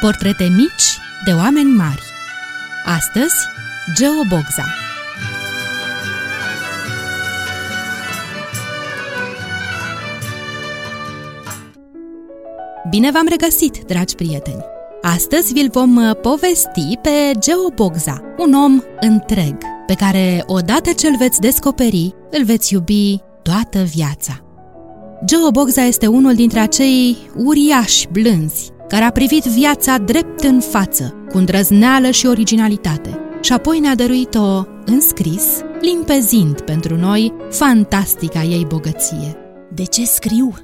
Portrete mici de oameni mari Astăzi, Geo Bogza Bine v-am regăsit, dragi prieteni! Astăzi vi-l vom uh, povesti pe Geo Bogza, un om întreg, pe care odată ce îl veți descoperi, îl veți iubi toată viața. Geo Bogza este unul dintre acei uriași blânzi care a privit viața drept în față, cu îndrăzneală și originalitate, și apoi ne-a dăruit-o în scris, limpezind pentru noi fantastica ei bogăție. De ce scriu?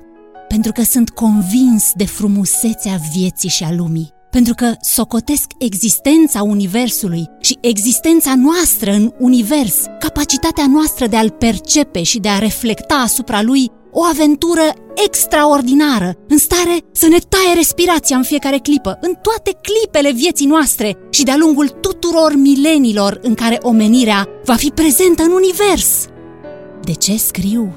Pentru că sunt convins de frumusețea vieții și a lumii, pentru că socotesc existența Universului și existența noastră în Univers, capacitatea noastră de a-l percepe și de a reflecta asupra lui o aventură extraordinară, în stare să ne taie respirația în fiecare clipă, în toate clipele vieții noastre și de-a lungul tuturor milenilor în care omenirea va fi prezentă în univers. De ce scriu?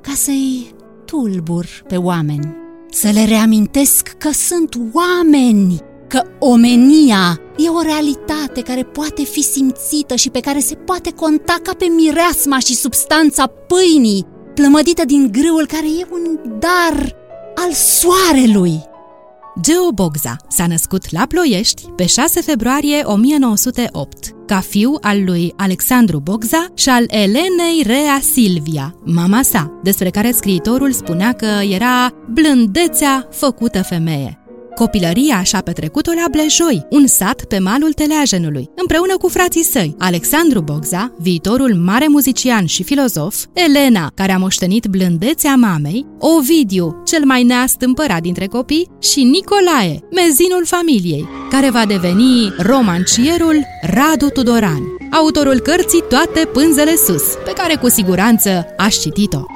Ca să-i tulbur pe oameni, să le reamintesc că sunt oameni, că omenia e o realitate care poate fi simțită și pe care se poate conta ca pe mireasma și substanța pâinii plămădită din grâul care e un dar al soarelui. Geo Bogza s-a născut la Ploiești pe 6 februarie 1908, ca fiu al lui Alexandru Bogza și al Elenei Rea Silvia, mama sa, despre care scriitorul spunea că era blândețea făcută femeie. Copilăria și-a petrecut-o la Blejoi, un sat pe malul Teleajenului, împreună cu frații săi, Alexandru Bogza, viitorul mare muzician și filozof, Elena, care a moștenit blândețea mamei, Ovidiu, cel mai neastâmpărat dintre copii, și Nicolae, mezinul familiei, care va deveni romancierul Radu Tudoran, autorul cărții Toate pânzele sus, pe care cu siguranță aș citit-o.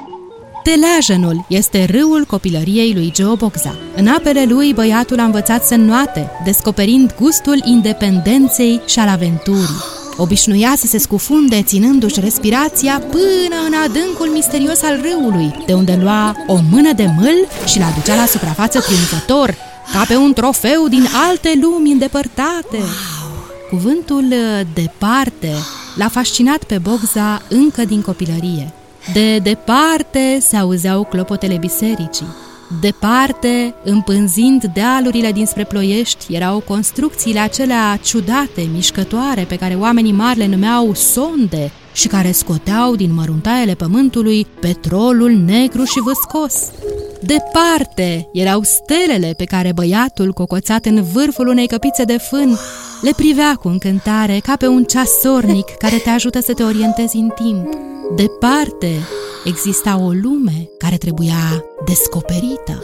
Teleajenul este râul copilăriei lui Geo Bogza. În apele lui, băiatul a învățat să înnoate, descoperind gustul independenței și al aventurii. Obișnuia să se scufunde ținându-și respirația până în adâncul misterios al râului, de unde lua o mână de mâl și l ducea la suprafață triumfător, ca pe un trofeu din alte lumi îndepărtate. Wow. Cuvântul departe l-a fascinat pe Bogza încă din copilărie. De departe se auzeau clopotele bisericii. Departe, împânzind dealurile dinspre ploiești, erau construcțiile acelea ciudate, mișcătoare, pe care oamenii mari le numeau sonde și care scoteau din măruntaiele pământului petrolul negru și văscos. Departe erau stelele pe care băiatul, cocoțat în vârful unei căpițe de fân, le privea cu încântare ca pe un ceasornic care te ajută să te orientezi în timp. Departe exista o lume care trebuia descoperită.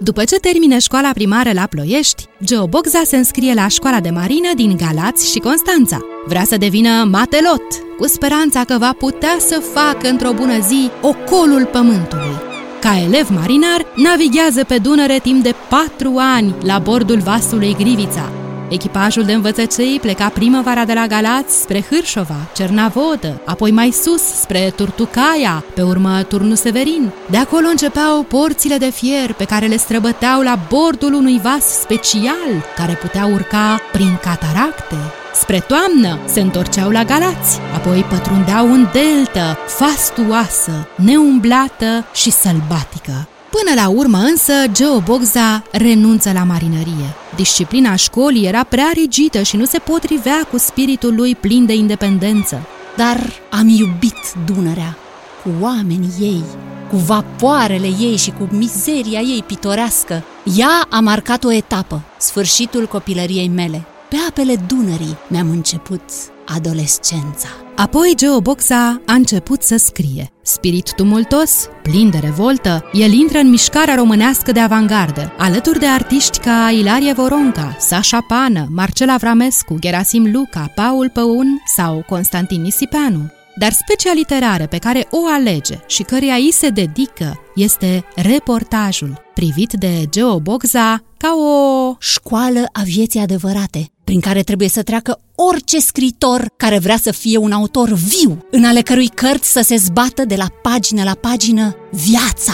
După ce termină școala primară la Ploiești, Geo Bogza se înscrie la școala de marină din Galați și Constanța. Vrea să devină matelot, cu speranța că va putea să facă într-o bună zi ocolul pământului. Ca elev marinar, navighează pe Dunăre timp de patru ani la bordul vasului Grivița, Echipajul de învățăcei pleca primăvara de la Galați spre Hârșova, Cernavodă, apoi mai sus spre Turtucaia, pe urmă Turnu Severin. De acolo începeau porțile de fier pe care le străbăteau la bordul unui vas special care putea urca prin cataracte. Spre toamnă se întorceau la Galați, apoi pătrundeau în deltă, fastuoasă, neumblată și sălbatică. Până la urmă însă, Geo Bogza renunță la marinărie. Disciplina școlii era prea rigidă și nu se potrivea cu spiritul lui plin de independență. Dar am iubit Dunărea, cu oamenii ei, cu vapoarele ei și cu mizeria ei pitorească. Ea a marcat o etapă, sfârșitul copilăriei mele. Pe apele Dunării mi-am început adolescența. Apoi Geo Boxa a început să scrie. Spirit tumultos, plin de revoltă, el intră în mișcarea românească de avangardă, alături de artiști ca Ilarie Voronca, Sasha Pană, Marcela Vramescu, Gerasim Luca, Paul Păun sau Constantin Nisipeanu. Dar specia literară pe care o alege și căreia îi se dedică este reportajul, privit de Geo Boxa ca o școală a vieții adevărate, prin care trebuie să treacă orice scritor care vrea să fie un autor viu, în ale cărui cărți să se zbată de la pagină la pagină viața.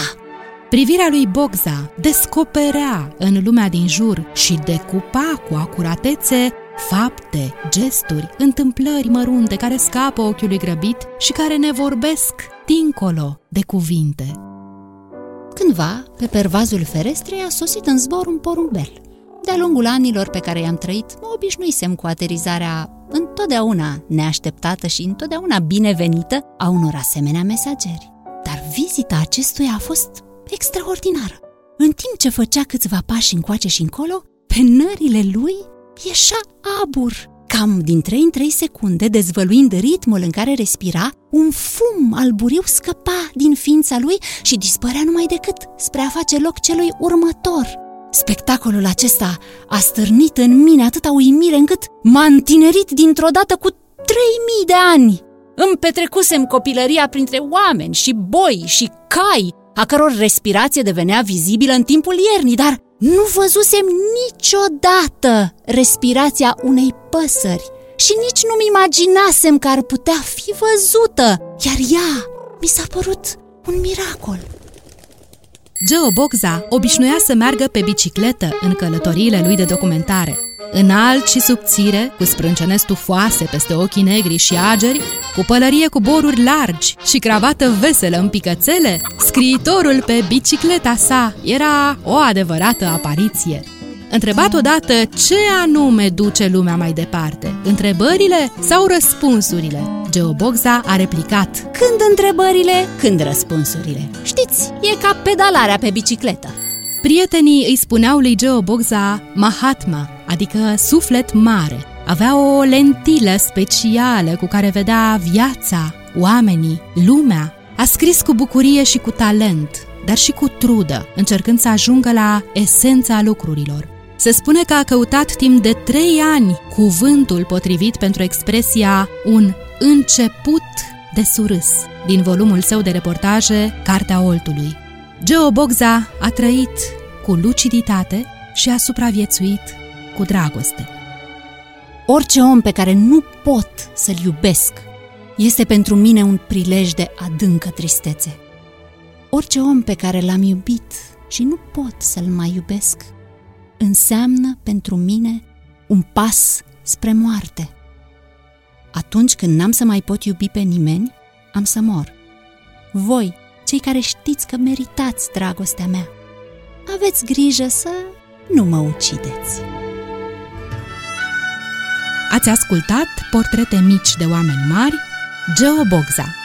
Privirea lui Bogza descoperea în lumea din jur și decupa cu acuratețe fapte, gesturi, întâmplări mărunte care scapă ochiului grăbit și care ne vorbesc dincolo de cuvinte. Cândva, pe pervazul ferestrei a sosit în zbor un porumbel. De-a lungul anilor pe care i-am trăit, mă obișnuisem cu aterizarea întotdeauna neașteptată și întotdeauna binevenită a unor asemenea mesageri. Dar vizita acestuia a fost extraordinară. În timp ce făcea câțiva pași încoace și încolo, pe nările lui ieșea abur. Cam din 3 în 3 secunde, dezvăluind ritmul în care respira, un fum alburiu scăpa din ființa lui și dispărea numai decât spre a face loc celui următor. Spectacolul acesta a stârnit în mine atâta uimire încât m-a întinerit dintr-o dată cu 3000 de ani. Îmi petrecusem copilăria printre oameni și boi și cai, a căror respirație devenea vizibilă în timpul iernii, dar nu văzusem niciodată respirația unei păsări și nici nu-mi imaginasem că ar putea fi văzută, iar ea mi s-a părut un miracol. Geo Bogza obișnuia să meargă pe bicicletă în călătoriile lui de documentare. Înalt și subțire, cu sprâncene stufoase peste ochii negri și ageri, cu pălărie cu boruri largi și cravată veselă în picățele, scriitorul pe bicicleta sa era o adevărată apariție. Întrebat odată ce anume duce lumea mai departe, întrebările sau răspunsurile, Geobogza a replicat Când întrebările, când răspunsurile Știți, e ca pedalarea pe bicicletă Prietenii îi spuneau lui Geobogza Mahatma, adică suflet mare. Avea o lentilă specială cu care vedea viața, oamenii, lumea. A scris cu bucurie și cu talent, dar și cu trudă, încercând să ajungă la esența lucrurilor. Se spune că a căutat timp de trei ani cuvântul potrivit pentru expresia un început de surâs din volumul său de reportaje Cartea Oltului. Geo Bogza a trăit cu luciditate și a supraviețuit cu dragoste. Orice om pe care nu pot să-l iubesc este pentru mine un prilej de adâncă tristețe. Orice om pe care l-am iubit și nu pot să-l mai iubesc înseamnă pentru mine un pas spre moarte. Atunci când n-am să mai pot iubi pe nimeni, am să mor. Voi, cei care știți că meritați dragostea mea, aveți grijă să nu mă ucideți. Ați ascultat portrete mici de oameni mari, Geo Bogza.